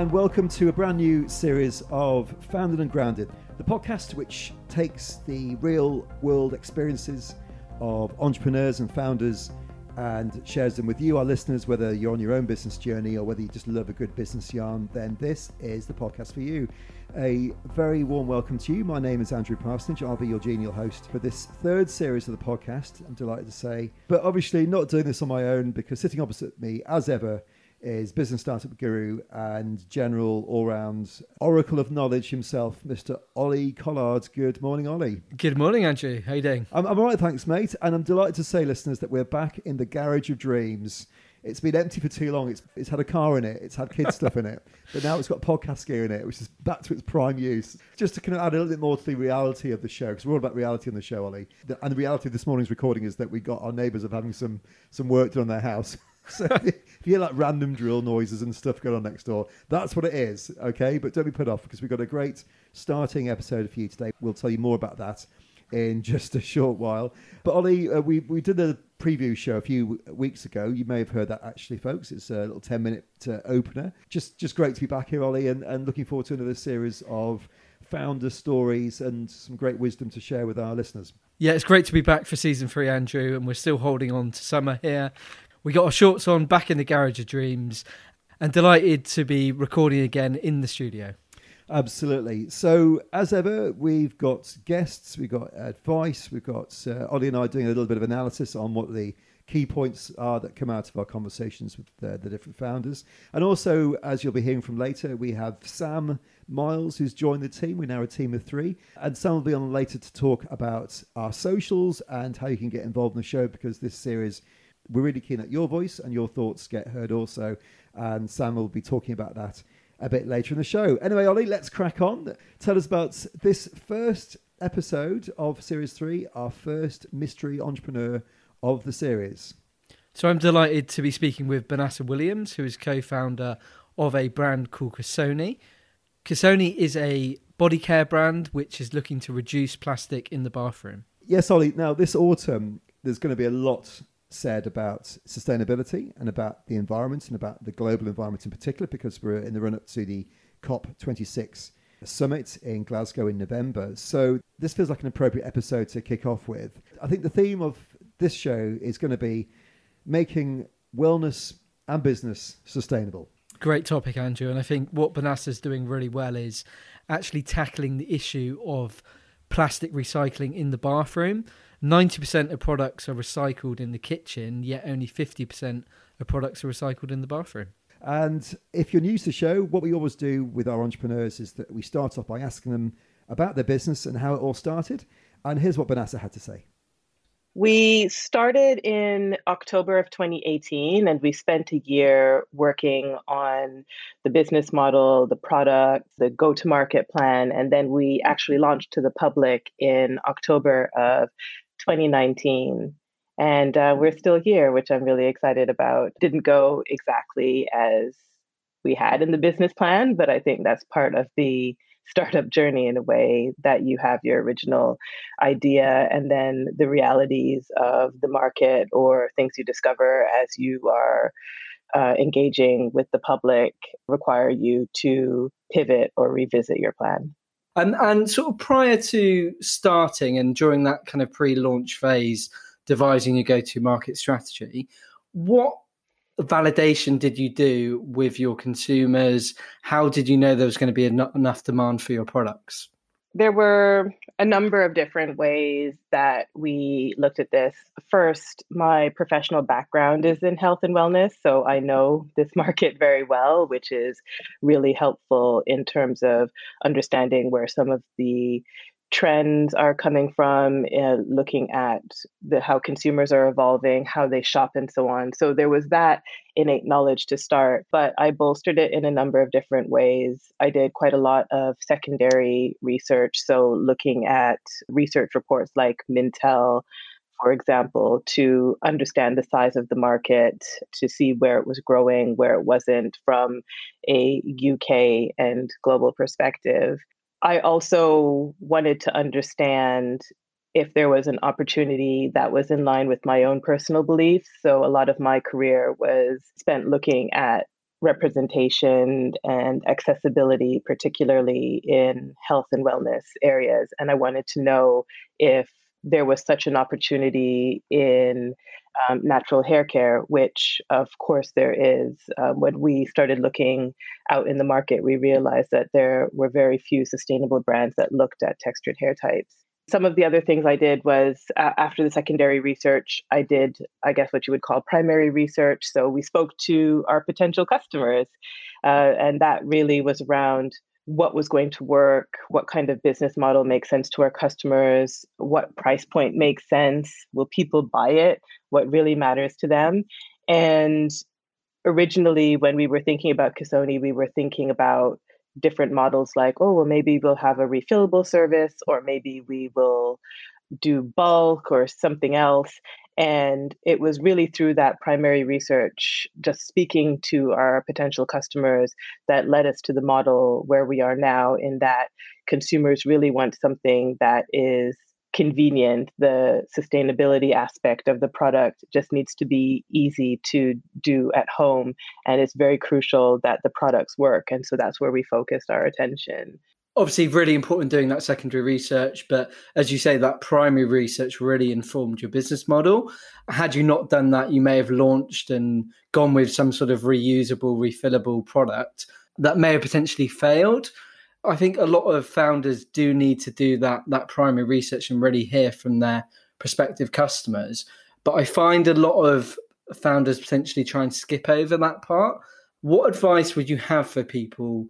And welcome to a brand new series of Founded and Grounded, the podcast which takes the real world experiences of entrepreneurs and founders and shares them with you, our listeners, whether you're on your own business journey or whether you just love a good business yarn, then this is the podcast for you. A very warm welcome to you. My name is Andrew Parsonage. I'll be your genial host for this third series of the podcast, I'm delighted to say. But obviously, not doing this on my own because sitting opposite me, as ever, is business startup guru and general all round oracle of knowledge himself, Mr. Ollie Collard. Good morning, Ollie. Good morning, Andrew. How you doing? I'm, I'm all right, thanks, mate. And I'm delighted to say, listeners, that we're back in the garage of dreams. It's been empty for too long. It's, it's had a car in it. It's had kids stuff in it. But now it's got podcast gear in it, which is back to its prime use. Just to kind of add a little bit more to the reality of the show, because we're all about reality on the show, Ollie. The, and the reality of this morning's recording is that we got our neighbours of having some some work done on their house. so if you hear like random drill noises and stuff going on next door, that's what it is, okay? But don't be put off because we've got a great starting episode for you today. We'll tell you more about that in just a short while. But Ollie, uh, we we did a preview show a few weeks ago. You may have heard that actually, folks. It's a little ten minute uh, opener. Just just great to be back here, Ollie, and, and looking forward to another series of founder stories and some great wisdom to share with our listeners. Yeah, it's great to be back for season three, Andrew, and we're still holding on to summer here. We got our shorts on back in the Garage of Dreams and delighted to be recording again in the studio. Absolutely. So, as ever, we've got guests, we've got advice, we've got uh, Ollie and I doing a little bit of analysis on what the key points are that come out of our conversations with the, the different founders. And also, as you'll be hearing from later, we have Sam Miles who's joined the team. We're now a team of three. And Sam will be on later to talk about our socials and how you can get involved in the show because this series we're really keen that your voice and your thoughts get heard also. And Sam will be talking about that a bit later in the show. Anyway, Ollie, let's crack on. Tell us about this first episode of Series 3, our first mystery entrepreneur of the series. So I'm delighted to be speaking with Banasa Williams, who is co founder of a brand called Ksoni. Ksoni is a body care brand which is looking to reduce plastic in the bathroom. Yes, Ollie. Now, this autumn, there's going to be a lot said about sustainability and about the environment and about the global environment in particular, because we're in the run up to the COP26 summit in Glasgow in November. So this feels like an appropriate episode to kick off with. I think the theme of this show is going to be making wellness and business sustainable. Great topic, Andrew. And I think what Banasa's doing really well is actually tackling the issue of plastic recycling in the bathroom. 90% of products are recycled in the kitchen, yet only 50% of products are recycled in the bathroom. And if you're new to the show, what we always do with our entrepreneurs is that we start off by asking them about their business and how it all started. And here's what Banasa had to say. We started in October of 2018 and we spent a year working on the business model, the product, the go to market plan. And then we actually launched to the public in October of 2019. And uh, we're still here, which I'm really excited about. Didn't go exactly as we had in the business plan, but I think that's part of the startup journey in a way that you have your original idea and then the realities of the market or things you discover as you are uh, engaging with the public require you to pivot or revisit your plan. And and sort of prior to starting and during that kind of pre-launch phase, devising your go-to-market strategy, what validation did you do with your consumers? How did you know there was going to be en- enough demand for your products? There were a number of different ways that we looked at this. First, my professional background is in health and wellness, so I know this market very well, which is really helpful in terms of understanding where some of the trends are coming from, uh, looking at the how consumers are evolving, how they shop, and so on. So there was that innate knowledge to start, but I bolstered it in a number of different ways. I did quite a lot of secondary research, so looking at research reports like Mintel. For example, to understand the size of the market, to see where it was growing, where it wasn't from a UK and global perspective. I also wanted to understand if there was an opportunity that was in line with my own personal beliefs. So a lot of my career was spent looking at representation and accessibility, particularly in health and wellness areas. And I wanted to know if there was such an opportunity in um, natural hair care, which of course there is. Um, when we started looking out in the market, we realized that there were very few sustainable brands that looked at textured hair types. Some of the other things I did was uh, after the secondary research, I did, I guess, what you would call primary research. So we spoke to our potential customers, uh, and that really was around what was going to work, what kind of business model makes sense to our customers, what price point makes sense, will people buy it, what really matters to them. And originally, when we were thinking about Ksoni, we were thinking about different models like, oh, well, maybe we'll have a refillable service, or maybe we will do bulk or something else. And it was really through that primary research, just speaking to our potential customers, that led us to the model where we are now, in that consumers really want something that is convenient. The sustainability aspect of the product just needs to be easy to do at home. And it's very crucial that the products work. And so that's where we focused our attention obviously really important doing that secondary research but as you say that primary research really informed your business model. Had you not done that you may have launched and gone with some sort of reusable refillable product that may have potentially failed. I think a lot of founders do need to do that that primary research and really hear from their prospective customers. But i find a lot of founders potentially try and skip over that part. What advice would you have for people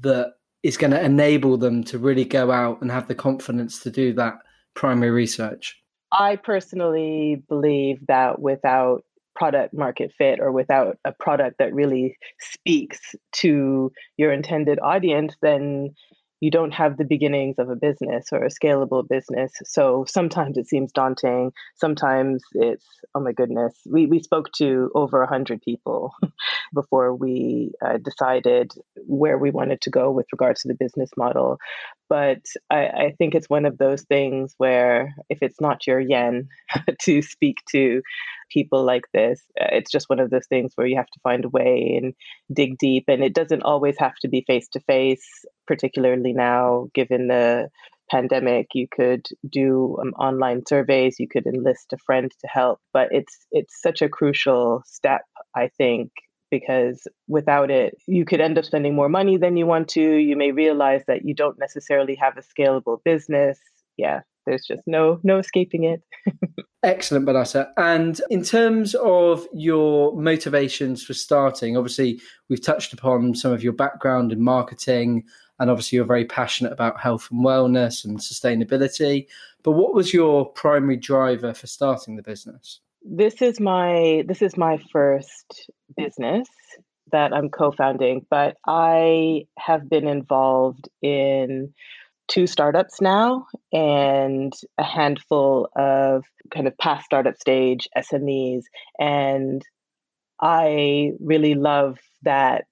that is going to enable them to really go out and have the confidence to do that primary research? I personally believe that without product market fit or without a product that really speaks to your intended audience, then you don't have the beginnings of a business or a scalable business. So sometimes it seems daunting. Sometimes it's, oh my goodness. We, we spoke to over 100 people before we uh, decided where we wanted to go with regards to the business model. But I, I think it's one of those things where if it's not your yen to speak to people like this, uh, it's just one of those things where you have to find a way and dig deep. And it doesn't always have to be face to face, particularly now, given the pandemic you could do um, online surveys you could enlist a friend to help but it's it's such a crucial step i think because without it, you could end up spending more money than you want to. You may realize that you don't necessarily have a scalable business. Yeah, there's just no no escaping it. Excellent, Vanessa. And in terms of your motivations for starting, obviously we've touched upon some of your background in marketing, and obviously you're very passionate about health and wellness and sustainability. But what was your primary driver for starting the business? this is my this is my first business that I'm co-founding, but I have been involved in two startups now and a handful of kind of past startup stage SMEs and I really love that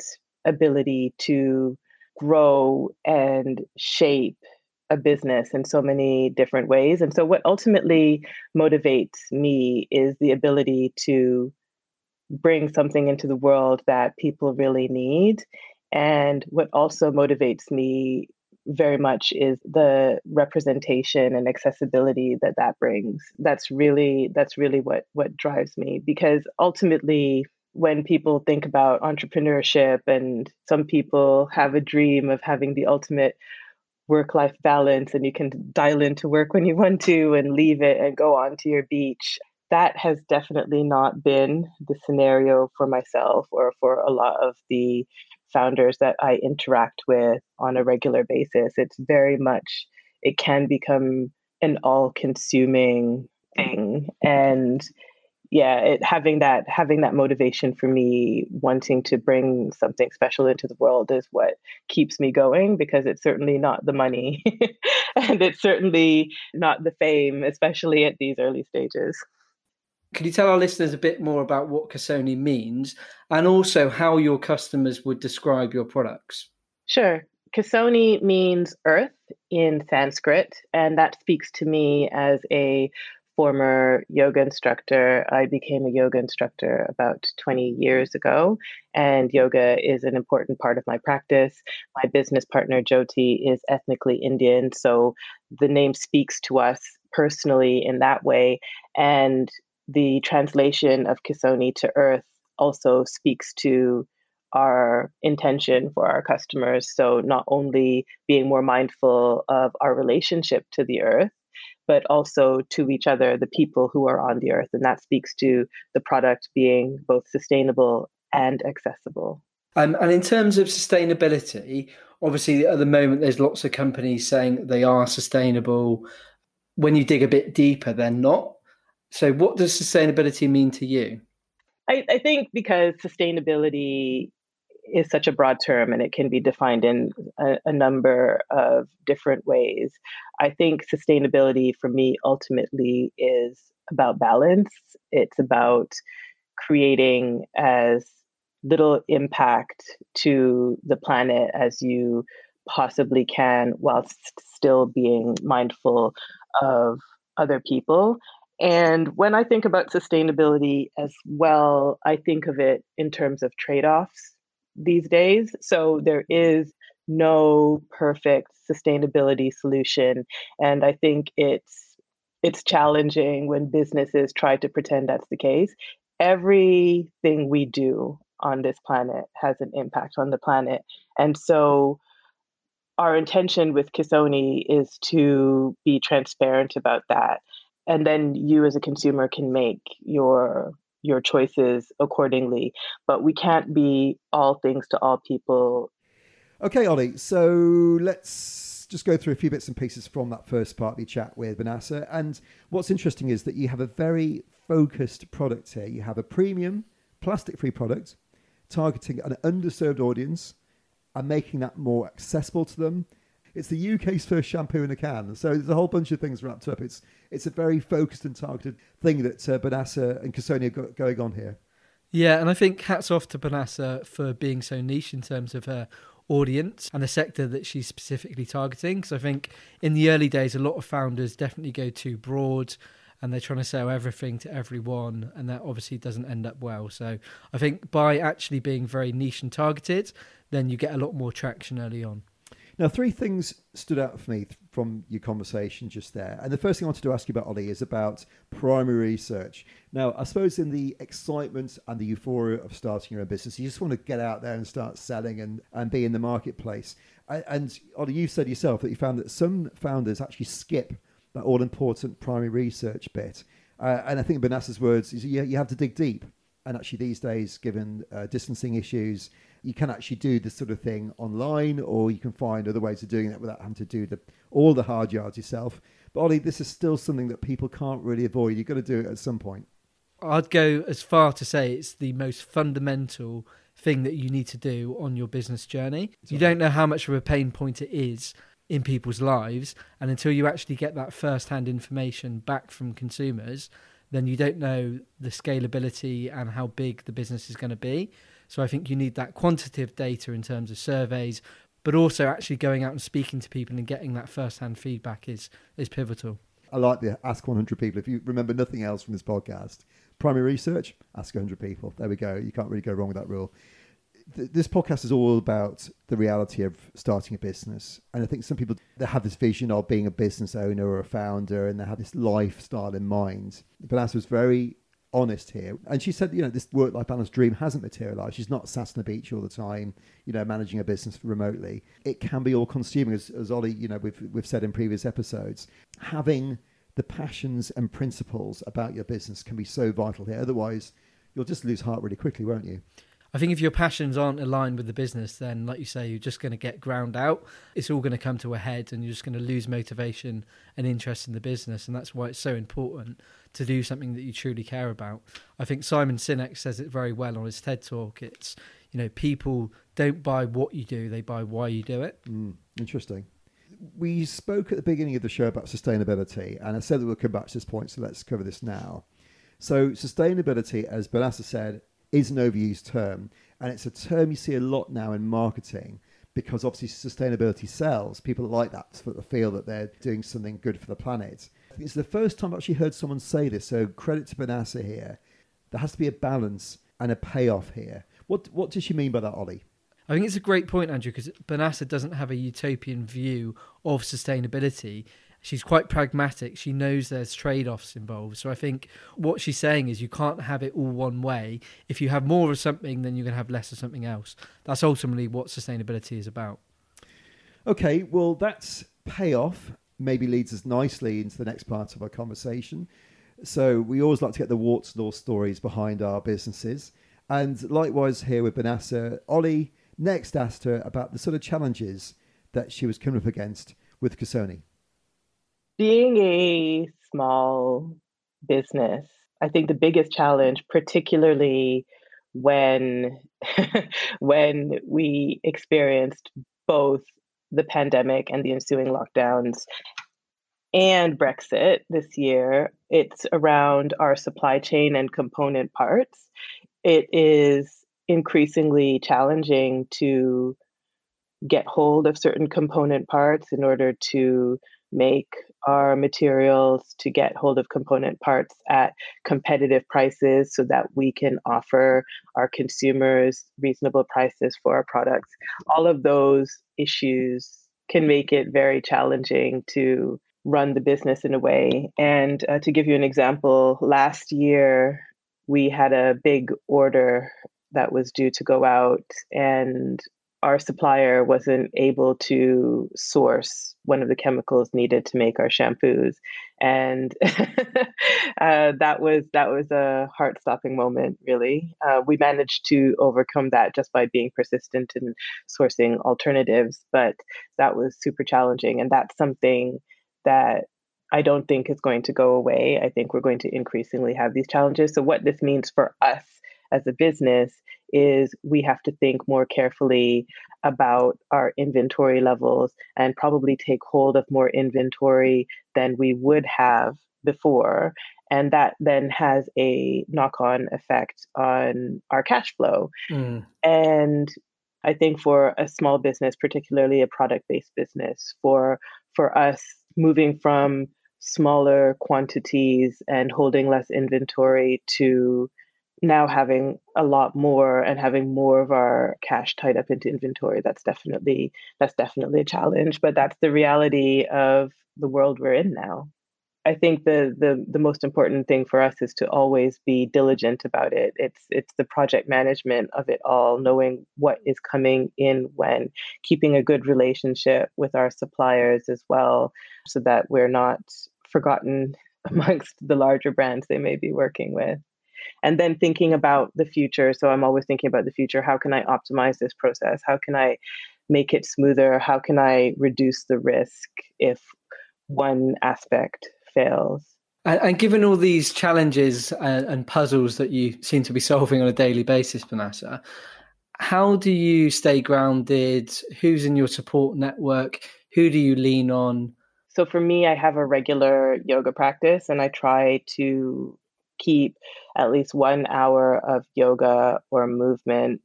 ability to grow and shape a business in so many different ways. And so, what ultimately motivates me is the ability to bring something into the world that people really need. And what also motivates me very much is the representation and accessibility that that brings that's really that's really what what drives me because ultimately when people think about entrepreneurship and some people have a dream of having the ultimate work life balance and you can dial into work when you want to and leave it and go on to your beach. That has definitely not been the scenario for myself or for a lot of the founders that I interact with on a regular basis. It's very much, it can become an all consuming thing. And yeah it having that having that motivation for me wanting to bring something special into the world is what keeps me going because it's certainly not the money and it's certainly not the fame especially at these early stages can you tell our listeners a bit more about what Ksoni means and also how your customers would describe your products sure Ksoni means earth in Sanskrit, and that speaks to me as a former yoga instructor. I became a yoga instructor about 20 years ago, and yoga is an important part of my practice. My business partner, Jyoti, is ethnically Indian, so the name speaks to us personally in that way. And the translation of Ksoni to Earth also speaks to our intention for our customers. So, not only being more mindful of our relationship to the earth, but also to each other, the people who are on the earth. And that speaks to the product being both sustainable and accessible. Um, and in terms of sustainability, obviously at the moment there's lots of companies saying they are sustainable. When you dig a bit deeper, they're not. So, what does sustainability mean to you? I, I think because sustainability is such a broad term and it can be defined in a, a, number of different ways. I think sustainability for me ultimately is about balance. It's about creating as little impact to the planet as you possibly can whilst still being mindful of other people. And when I think about sustainability as well, I think of it in terms of trade offs these days. So there is no perfect sustainability solution. And I think it's it's challenging when businesses try to pretend that's the case. Everything we do on this planet has an impact on the planet. And so our intention with Ksoni is to be transparent about that. And then you as a consumer can make your your choices accordingly. But we can't be all things to all people. Okay, Ollie. So let's just go through a few bits and pieces from that first party chat with Vanessa. And what's interesting is that you have a very focused product here. You have a premium plastic free product targeting an underserved audience and making that more accessible to them it's the UK's first shampoo in a can. So there's a whole bunch of things wrapped up. It's it's a very focused and targeted thing that uh, Banasa and Ksoni got going on here. Yeah, and I think hats off to Banasa for being so niche in terms of her audience and the sector that she's specifically targeting. Because I think in the early days, a lot of founders definitely go too broad and they're trying to sell everything to everyone, and that obviously doesn't end up well. So I think by actually being very niche and targeted, then you get a lot more traction early on. Now, three things stood out for me from your conversation just there. And the first thing I wanted to ask you about, Ollie, is about primary research. Now, I suppose in the excitement and the euphoria of starting your own business, you just want to get out there and start selling and, and be in the marketplace. And, Ollie, you said yourself that you found that some founders actually skip that all important primary research bit. Uh, and I think Banasa's words is you, you have to dig deep. And actually, these days, given uh, distancing issues, you can actually do this sort of thing online, or you can find other ways of doing it without having to do the, all the hard yards yourself. But Ollie, this is still something that people can't really avoid. You've got to do it at some point. I'd go as far to say it's the most fundamental thing that you need to do on your business journey. You don't know how much of a pain point it is in people's lives, and until you actually get that first-hand information back from consumers, then you don't know the scalability and how big the business is going to be. So I think you need that quantitative data in terms of surveys, but also actually going out and speaking to people and getting that first-hand feedback is is pivotal. I like the ask 100 people. If you remember nothing else from this podcast, primary research, ask 100 people. There we go. You can't really go wrong with that rule. this podcast is all about the reality of starting a business. And I think some people they have this vision of being a business owner or a founder and they have this lifestyle in mind. Vanessa was very honest here. And she said, you know, this work life balance dream hasn't materialized. She's not sat on the beach all the time, you know, managing a business remotely. It can be all consuming, as, as Ollie, you know, we've, we've said in previous episodes. Having the passions and principles about your business can be so vital here. Otherwise, you'll just lose heart really quickly, won't you? I think if your passions aren't aligned with the business, then, like you say, you're just going to get ground out. It's all going to come to a head, and you're just going to lose motivation and interest in the business. And that's why it's so important to do something that you truly care about. I think Simon Sinek says it very well on his TED talk. It's, you know, people don't buy what you do, they buy why you do it. Mm, interesting. We spoke at the beginning of the show about sustainability, and I said that we'll come back to this point, so let's cover this now. So, sustainability, as Banasa said, is an overused term, and it's a term you see a lot now in marketing because obviously sustainability sells. People like that, of feel that they're doing something good for the planet. It's the first time I've actually heard someone say this, so credit to Banasa here. There has to be a balance and a payoff here. What what does she mean by that, Ollie? I think it's a great point, Andrew, because Banasa doesn't have a utopian view of sustainability. She's quite pragmatic. She knows there's trade offs involved. So I think what she's saying is you can't have it all one way. If you have more of something, then you're going to have less of something else. That's ultimately what sustainability is about. Okay, well, that's payoff. Maybe leads us nicely into the next part of our conversation. So we always like to get the warts and all stories behind our businesses. And likewise here with Banasa, Ollie next asked her about the sort of challenges that she was coming up against with Ksoni. Being a small business, I think the biggest challenge, particularly when when we experienced both the pandemic and the ensuing lockdowns and Brexit this year, it's around our supply chain and component parts. It is increasingly challenging to get hold of certain component parts in order to make our materials to get hold of component parts at competitive prices so that we can offer our consumers reasonable prices for our products. All of those issues can make it very challenging to run the business in a way. And uh, to give you an example, last year we had a big order that was due to go out and our supplier wasn't able to source one of the chemicals needed to make our shampoos and uh, that was that was a heart-stopping moment really uh, we managed to overcome that just by being persistent and sourcing alternatives but that was super challenging and that's something that I don't think is going to go away. I think we're going to increasingly have these challenges. So, what this means for us as a business is we have to think more carefully about our inventory levels and probably take hold of more inventory than we would have before. And that then has a knock on effect on our cash flow. Mm. And I think for a small business, particularly a product based business, for for us moving from smaller quantities and holding less inventory to now having a lot more and having more of our cash tied up into inventory that's definitely that's definitely a challenge but that's the reality of the world we're in now. I think the the the most important thing for us is to always be diligent about it. It's it's the project management of it all knowing what is coming in when keeping a good relationship with our suppliers as well so that we're not forgotten amongst the larger brands they may be working with and then thinking about the future so i'm always thinking about the future how can i optimize this process? How can i make it smoother? How can i reduce the risk if one aspect fails? And, and given all these challenges and, and, puzzles that you seem to be solving on a daily basis Banasa, how do you stay grounded? Who's in your support network? Who do you lean on? So for me i have a regular yoga practice and i try to keep at least one hour of yoga or movement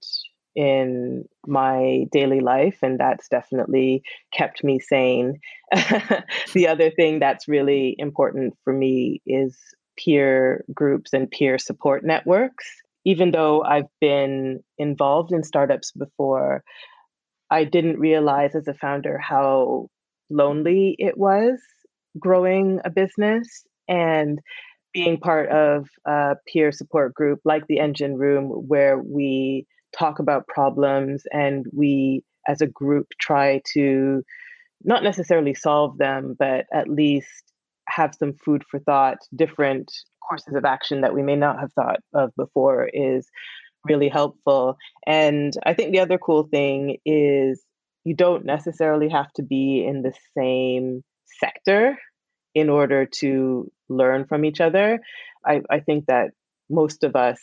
in my daily life and that's definitely kept me sane. The other thing that's really important for me is peer groups and peer support networks. Even though i've been involved in startups before i didn't realize as a founder how lonely it was growing a business and being part of a peer support group like the engine room where we talk about problems and we as a group try to not necessarily solve them but at least have some food for thought. Different courses of action that we may not have thought of before is really helpful. And i think the other cool thing is you don't necessarily have to be in the same sector in order to learn from each other. I, I think that most of us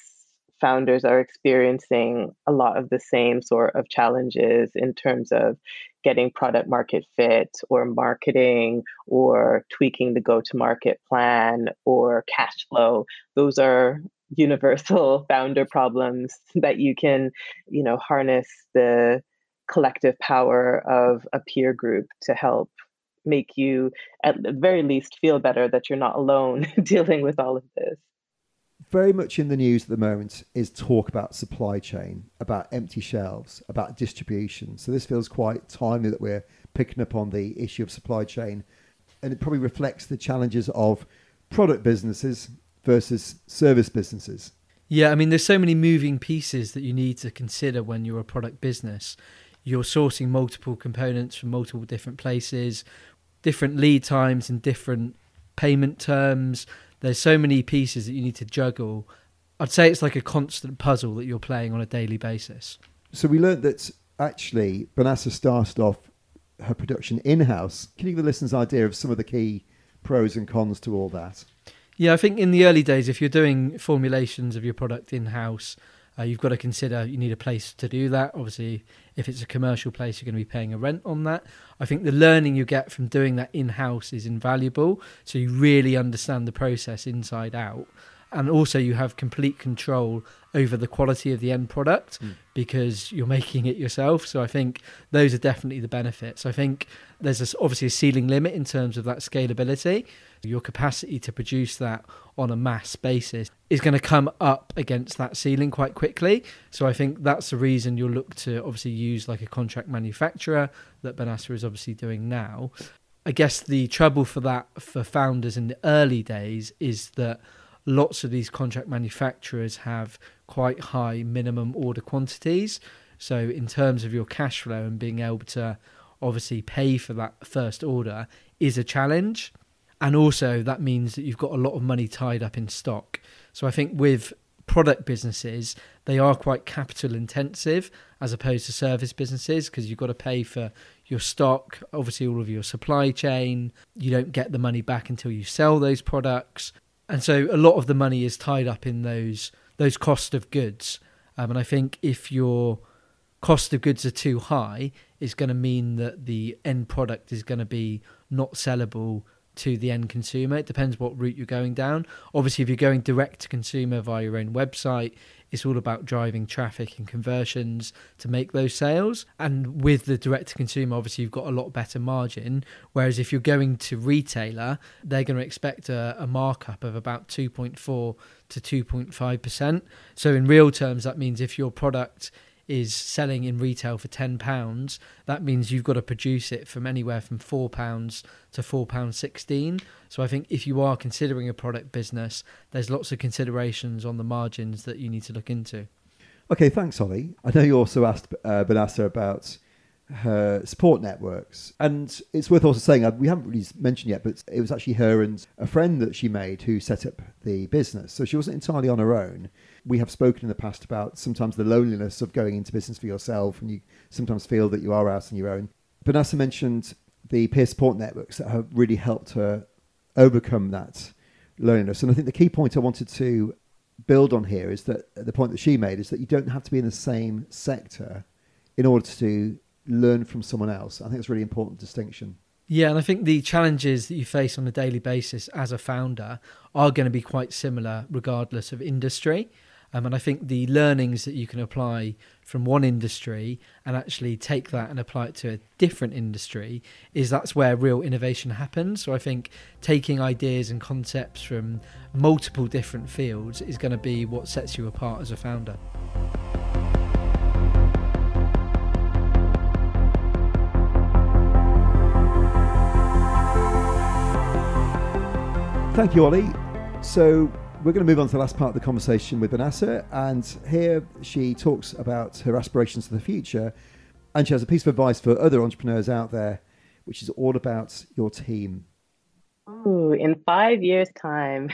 founders are experiencing a lot of the same sort of challenges in terms of getting product market fit or marketing or tweaking the go to market plan or cash flow those are universal founder problems that you can you know harness the collective power of a peer group to help make you at the very least feel better that you're not alone dealing with all of this very much in the news at the moment is talk about supply chain, about empty shelves, about distribution. So this feels quite timely that we're picking up on the issue of supply chain. And it probably reflects the challenges of product businesses versus service businesses. Yeah, I mean, there's so many moving pieces that you need to consider when you're a product business. You're sourcing multiple components from multiple different places, different lead times and different payment terms there's so many pieces that you need to juggle. I'd say it's like a constant puzzle that you're playing on a daily basis. So we learned that actually Banasa started off her production in house. Can you give the listeners an idea of some of the key pros and cons to all that? Yeah, I think in the early days, if you're doing formulations of your product in house, uh, you've got to consider you need a place to do that. Obviously, if it's a commercial place, you're going to be paying a rent on that. I think the learning you get from doing that in house is invaluable. So you really understand the process inside out. And also, you have complete control over the quality of the end product mm. because you're making it yourself. So I think those are definitely the benefits. I think there's a, obviously a ceiling limit in terms of that scalability. Your capacity to produce that on a mass basis is going to come up against that ceiling quite quickly. So I think that's the reason you'll look to obviously use like a contract manufacturer that Banasa is obviously doing now. I guess the trouble for that for founders in the early days is that lots of these contract manufacturers have quite high minimum order quantities. So in terms of your cash flow and being able to obviously pay for that first order is a challenge and also that means that you've got a lot of money tied up in stock. So I think with product businesses, they are quite capital intensive as opposed to service businesses because you've got to pay for your stock, obviously all of your supply chain. You don't get the money back until you sell those products. And so a lot of the money is tied up in those those cost of goods. Um, and I think if your cost of goods are too high, it's going to mean that the end product is going to be not sellable to the end consumer. It depends what route you're going down. Obviously, if you're going direct to consumer via your own website, it's all about driving traffic and conversions to make those sales. And with the direct to consumer, obviously, you've got a lot better margin. Whereas if you're going to retailer, they're going to expect a, a markup of about 2.4 to 2.5%. So, in real terms, that means if your product is selling in retail for ten pounds, that means you've got to produce it from anywhere from four pounds to four pounds sixteen. So I think if you are considering a product business, there's lots of considerations on the margins that you need to look into. Okay, thanks, Ollie. I know you also asked uh, about her support networks. And it's worth also saying, uh, we haven't really mentioned yet, but it was actually her and a friend that she made who set up the business. So she wasn't entirely on her own. We have spoken in the past about sometimes the loneliness of going into business for yourself, and you sometimes feel that you are out on your own. Banasa mentioned the peer support networks that have really helped her overcome that loneliness. And I think the key point I wanted to build on here is that the point that she made is that you don't have to be in the same sector in order to learn from someone else. I think it's a really important distinction. Yeah, and I think the challenges that you face on a daily basis as a founder are going to be quite similar regardless of industry. Um, and I think the learnings that you can apply from one industry and actually take that and apply it to a different industry is that's where real innovation happens. So I think taking ideas and concepts from multiple different fields is going to be what sets you apart as a founder. Thank you, Ollie. So we're going to move on to the last part of the conversation with Banasa, and here she talks about her aspirations for the future, and she has a piece of advice for other entrepreneurs out there, which is all about your team. Ooh, in five years' time,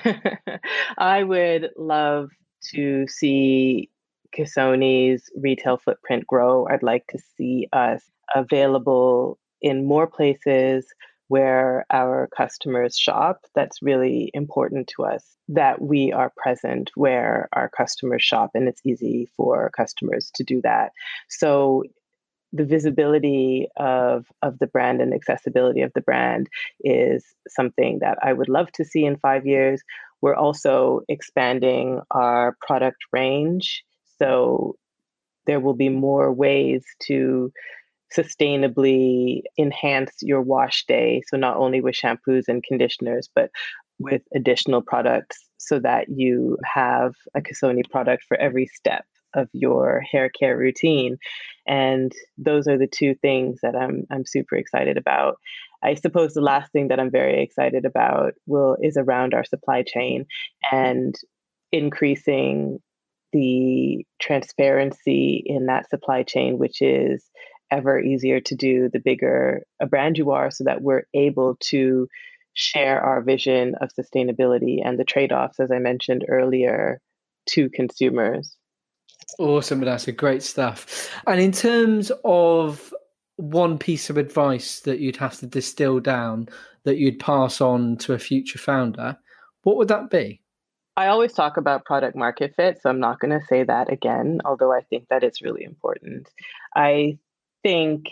I would love to see Ksoni's retail footprint grow. I'd like to see us available in more places where our customers shop. That's really important to us that we are present where our customers shop, and it's easy for customers to do that. So, the visibility of, of the brand and accessibility of the brand is something that I would love to see in five years. We're also expanding our product range. So there will be more ways to sustainably enhance your wash day. So, not only with shampoos and conditioners, but with additional products so that you have a Ksoni product for every step of your hair care routine. And those are the two things that I'm I'm super excited about. I suppose the last thing that I'm very excited about will is around our supply chain and increasing the transparency in that supply chain, which is ever easier to do the bigger a brand you are, so that we're able to share our vision of sustainability and the trade offs, as I mentioned earlier, to consumers. Awesome, Vanessa. Great stuff. And in terms of one piece of advice that you'd have to distill down that you'd pass on to a future founder, what would that be? I always talk about product market fit, so I'm not going to say that again, although I think that it's really important. I think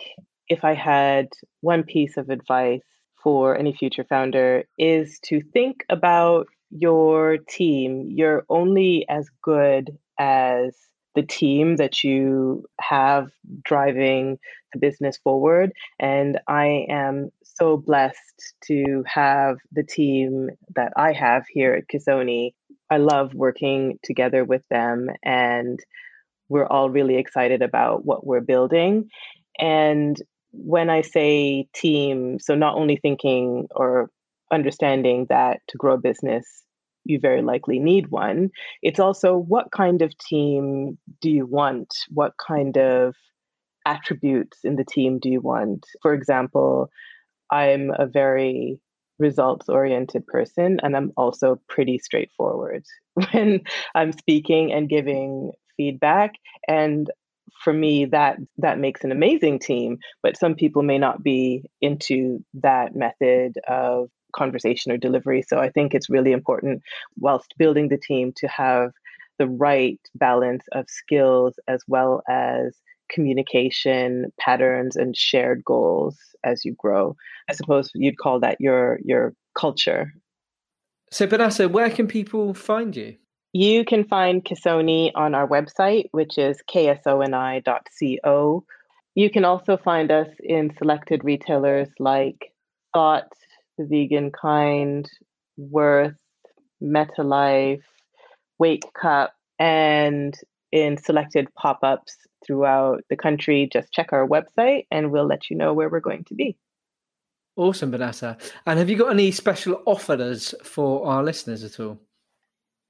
if I had one piece of advice for any future founder is to think about your team. You're only as good as the team that you have driving the business forward. And I am so blessed to have the team that I have here at Ksoni. I love working together with them, and we're all really excited about what we're building. And when I say team, so not only thinking or understanding that to grow a business, you very likely need one. It's also what kind of team do you want? What kind of attributes in the team do you want? For example, I'm a very results oriented person and I'm also pretty straightforward when I'm speaking and giving feedback and for me that that makes an amazing team but some people may not be into that method of conversation or delivery. So I think it's really important, whilst building the team, to have the right balance of skills as well as communication patterns and shared goals as you grow. I suppose you'd call that your your culture. So Vanessa, where can people find you? You can find Ksoni on our website, which is ksoni.co. You can also find us in selected retailers like Thought, the Vegan Kind, Worth, MetaLife, Wake Cup, and in selected pop ups throughout the country. Just check our website and we'll let you know where we're going to be. Awesome, Vanessa. And have you got any special offers for our listeners at all?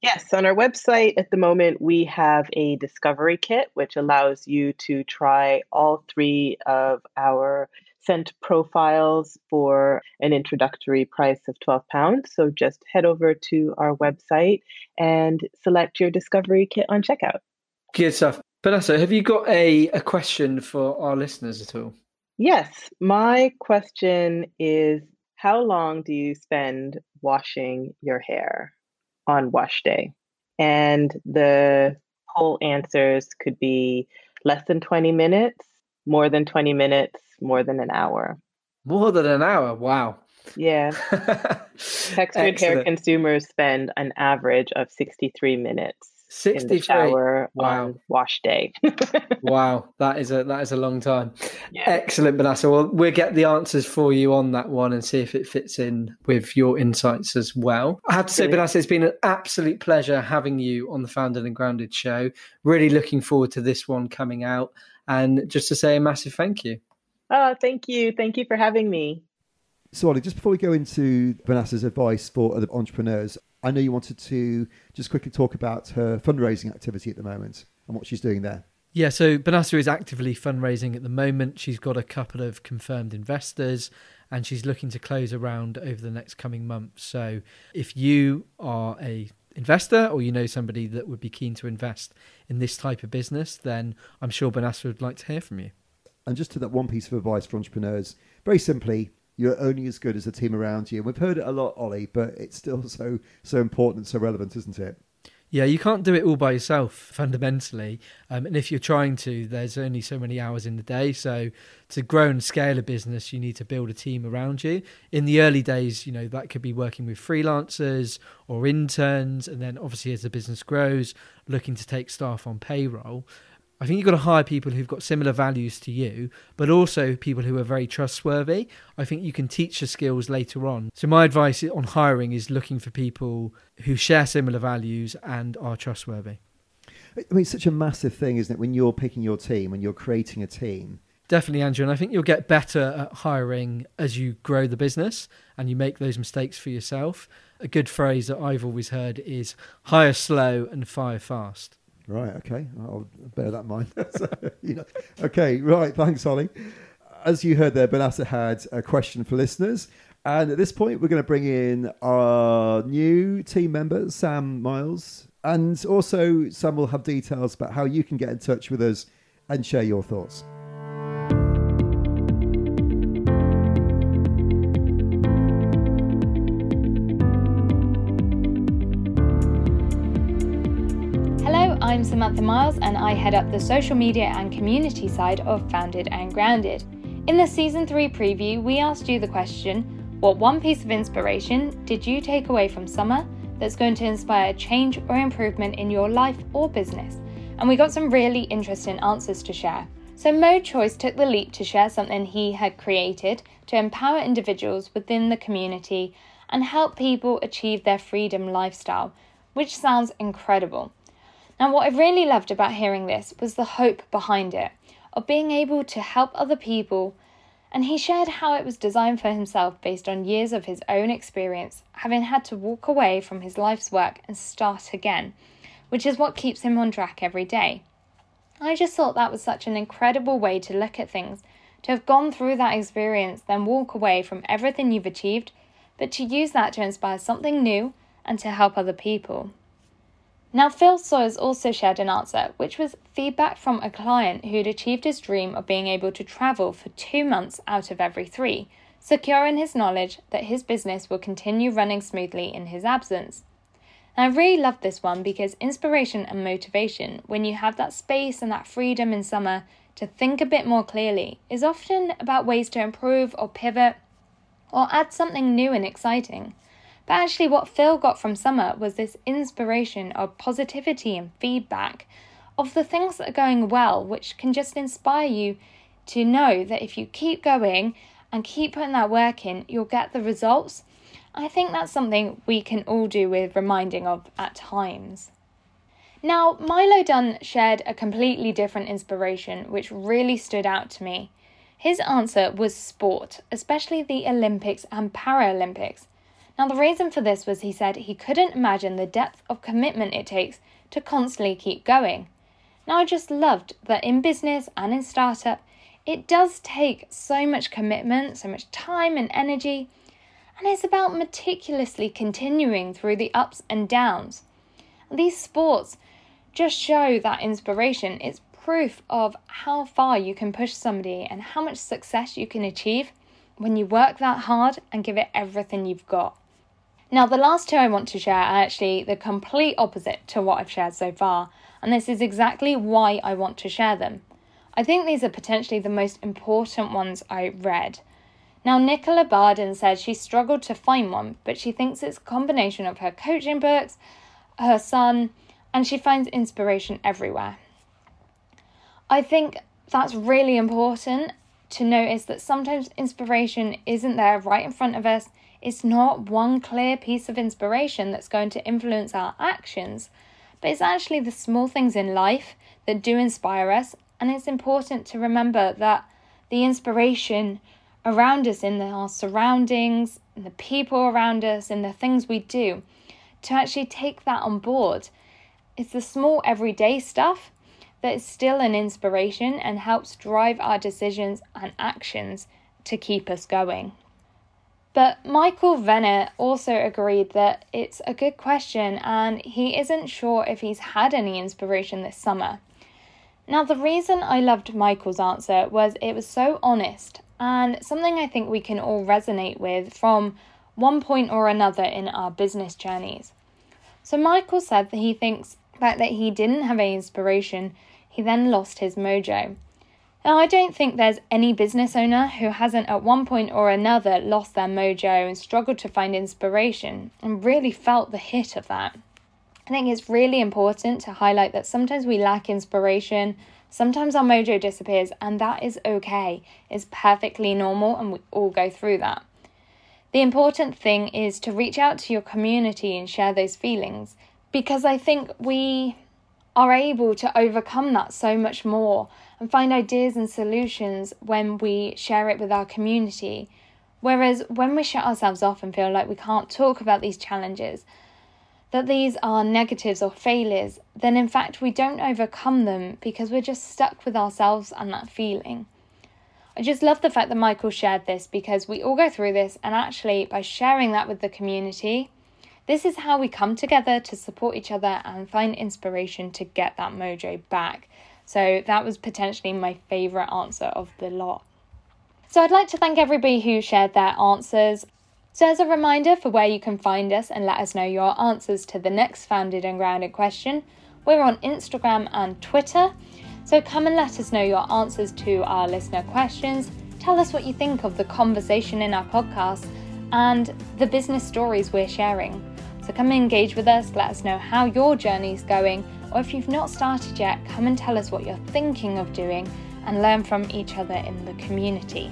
Yes, on our website at the moment, we have a discovery kit, which allows you to try all three of our scent profiles for an introductory price of £12. So just head over to our website and select your discovery kit on checkout. Good stuff. Vanessa, have you got a, a question for our listeners at all? Yes. My question is How long do you spend washing your hair on wash day? And the whole answers could be less than 20 minutes, more than 20 minutes, more than an hour. More than an hour. Wow. Yeah. Textured hair consumers spend an average of 63 minutes 63 in the shower wow. on wash day. wow, that is a that is a long time. Yeah. Excellent, Vanessa. Well, we'll get the answers for you on that one and see if it fits in with your insights as well. I have to say, Vanessa, it's been an absolute pleasure having you on the Founded and Grounded show. Really looking forward to this one coming out. And just to say a massive thank you. Oh, thank you. Thank you for having me. So, Ollie, just before we go into Vanessa's advice for other entrepreneurs, I know you wanted to just quickly talk about her fundraising activity at the moment and what she's doing there. Yeah, so Vanessa is actively fundraising at the moment. She's got a couple of confirmed investors and she's looking to close around over the next coming months. So if you are a investor or you know somebody that would be keen to invest in this type of business, then I'm sure Vanessa would like to hear from you. And just to that one piece of advice for entrepreneurs, very simply, you're only as good as the team around you. And we've heard it a lot, Ollie, but it's still so so important, and so relevant, isn't it? Yeah, you can't do it all by yourself fundamentally. Um, and if you're trying to, there's only so many hours in the day. So to grow and scale a business, you need to build a team around you. In the early days, you know, that could be working with freelancers or interns. And then obviously as the business grows, looking to take staff on payroll I think you've got to hire people who've got similar values to you, but also people who are very trustworthy. I think you can teach the skills later on. So, my advice on hiring is looking for people who share similar values and are trustworthy. I mean, it's such a massive thing, isn't it? When you're picking your team, when you're creating a team. Definitely, Andrew. And I think you'll get better at hiring as you grow the business and you make those mistakes for yourself. A good phrase that I've always heard is hire slow and fire fast. Right. Okay. I'll bear that in mind. so, you know. Okay. Right. Thanks, Ollie. As you heard there, Vanessa had a question for listeners. And at this point, we're going to bring in our new team member, Sam Miles. And also, Sam will have details about how you can get in touch with us and share your thoughts. Samantha Miles and I head up the social media and community side of Founded and Grounded. In the season 3 preview, we asked you the question What one piece of inspiration did you take away from summer that's going to inspire change or improvement in your life or business? And we got some really interesting answers to share. So, Mo Choice took the leap to share something he had created to empower individuals within the community and help people achieve their freedom lifestyle, which sounds incredible. Now, what I really loved about hearing this was the hope behind it, of being able to help other people. And he shared how it was designed for himself based on years of his own experience, having had to walk away from his life's work and start again, which is what keeps him on track every day. I just thought that was such an incredible way to look at things, to have gone through that experience, then walk away from everything you've achieved, but to use that to inspire something new and to help other people. Now, Phil Sawyers also shared an answer, which was feedback from a client who'd achieved his dream of being able to travel for two months out of every three, secure in his knowledge that his business will continue running smoothly in his absence. And I really love this one because inspiration and motivation, when you have that space and that freedom in summer to think a bit more clearly, is often about ways to improve or pivot or add something new and exciting. But actually, what Phil got from Summer was this inspiration of positivity and feedback of the things that are going well, which can just inspire you to know that if you keep going and keep putting that work in, you'll get the results. I think that's something we can all do with reminding of at times. Now, Milo Dunn shared a completely different inspiration which really stood out to me. His answer was sport, especially the Olympics and Paralympics. Now, the reason for this was he said he couldn't imagine the depth of commitment it takes to constantly keep going. Now, I just loved that in business and in startup, it does take so much commitment, so much time and energy, and it's about meticulously continuing through the ups and downs. These sports just show that inspiration. It's proof of how far you can push somebody and how much success you can achieve when you work that hard and give it everything you've got. Now, the last two I want to share are actually the complete opposite to what I've shared so far, and this is exactly why I want to share them. I think these are potentially the most important ones I read. Now, Nicola Barden says she struggled to find one, but she thinks it's a combination of her coaching books, her son, and she finds inspiration everywhere. I think that's really important to notice that sometimes inspiration isn't there right in front of us it's not one clear piece of inspiration that's going to influence our actions, but it's actually the small things in life that do inspire us. And it's important to remember that the inspiration around us, in our surroundings, in the people around us, in the things we do, to actually take that on board. It's the small everyday stuff that is still an inspiration and helps drive our decisions and actions to keep us going. But Michael Venner also agreed that it's a good question and he isn't sure if he's had any inspiration this summer. Now, the reason I loved Michael's answer was it was so honest and something I think we can all resonate with from one point or another in our business journeys. So, Michael said that he thinks that, that he didn't have any inspiration, he then lost his mojo. Now, I don't think there's any business owner who hasn't at one point or another lost their mojo and struggled to find inspiration and really felt the hit of that. I think it's really important to highlight that sometimes we lack inspiration, sometimes our mojo disappears, and that is okay. It's perfectly normal, and we all go through that. The important thing is to reach out to your community and share those feelings because I think we are able to overcome that so much more and find ideas and solutions when we share it with our community. Whereas when we shut ourselves off and feel like we can't talk about these challenges, that these are negatives or failures, then in fact we don't overcome them because we're just stuck with ourselves and that feeling. I just love the fact that Michael shared this because we all go through this, and actually, by sharing that with the community, this is how we come together to support each other and find inspiration to get that mojo back. So, that was potentially my favourite answer of the lot. So, I'd like to thank everybody who shared their answers. So, as a reminder for where you can find us and let us know your answers to the next Founded and Grounded question, we're on Instagram and Twitter. So, come and let us know your answers to our listener questions. Tell us what you think of the conversation in our podcast and the business stories we're sharing. So, come and engage with us, let us know how your journey is going, or if you've not started yet, come and tell us what you're thinking of doing and learn from each other in the community.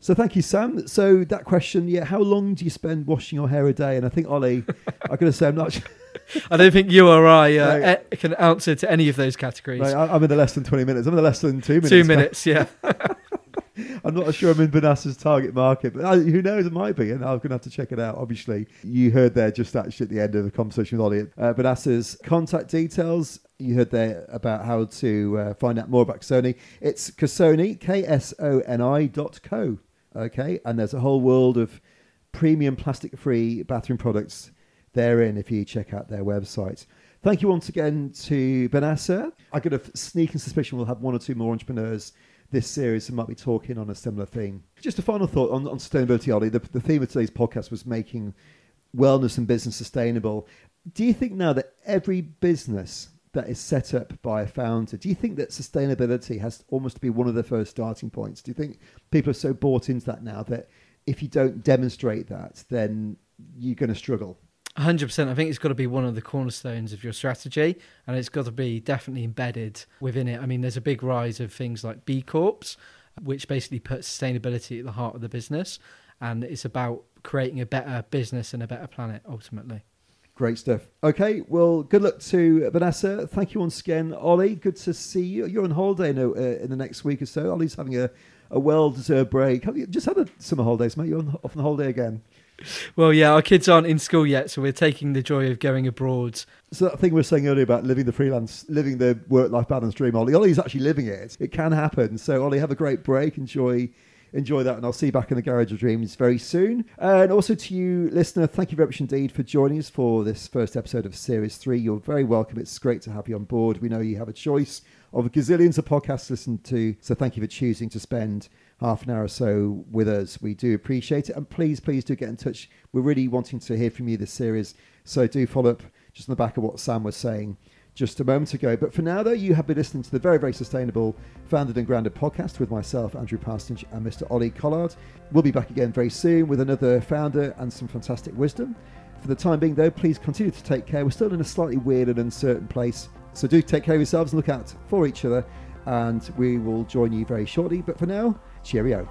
So thank you, Sam. So that question, yeah, how long do you spend washing your hair a day? And I think Ollie, I'm going to say, I'm not. sure- I don't think you or I uh, No. e- can answer to any of those categories. Right, I'm in the less than 20 minutes. I'm in the less than two minutes. Two minutes, yeah. I'm not sure I'm in Vanessa's target market, but uh, who knows? It might be, and I'm going to have to check it out. Obviously, you heard there just actually at the end of the conversation with Ollie, uh, contact details. You heard there about how to uh, find out more about Ksoni. It's Ksoni, K S O N I dot co. Okay, and there's a whole world of premium plastic-free bathroom products therein if you check out their website. Thank you once again to Vanessa. I got a sneaking suspicion we'll have one or two more entrepreneurs this series who might be talking on a similar theme. Just a final thought on, on sustainability, Ollie. The, the theme of today's podcast was making wellness and business sustainable. Do you think now that every business that is set up by a founder, do you think that sustainability has almost to be one of the first starting points? Do you think people are so bought into that now that if you don't demonstrate that, then you're going to struggle? 100%. I think it's got to be one of the cornerstones of your strategy and it's got to be definitely embedded within it. I mean, there's a big rise of things like B Corps, which basically puts sustainability at the heart of the business. And it's about creating a better business and a better planet ultimately. Great stuff. Okay, well, good luck to Vanessa. Thank you once again, Ollie. Good to see you. You're on holiday now, uh, in the next week or so. Ollie's having a, a well-deserved break. Have you just had a summer holidays, mate? You're on, off on the holiday again. Well, yeah, our kids aren't in school yet, so we're taking the joy of going abroad. So that thing we were saying earlier about living the freelance, living the work-life balance dream, Ollie. Ollie's actually living it. It can happen. So, Ollie, have a great break. Enjoy enjoy that, and I'll see you back in the Garage of Dreams very soon. And also to you, listener, thank you very much indeed for joining us for this first episode of Series 3. You're very welcome. It's great to have you on board. We know you have a choice of gazillions of podcasts to listen to, so thank you for choosing to spend half an hour or so with us. We do appreciate it. And please, please do get in touch. We're really wanting to hear from you this series, so do follow up just on the back of what Sam was saying just a moment ago. But for now, though, you have been listening to the very, very sustainable Founded and Grounded podcast with myself, Andrew Parsonage, and Mr. Ollie Collard. We'll be back again very soon with another founder and some fantastic wisdom. For the time being, though, please continue to take care. We're still in a slightly weird and uncertain place, so do take care of yourselves and look out for each other. And we will join you very shortly. But for now, cheerio.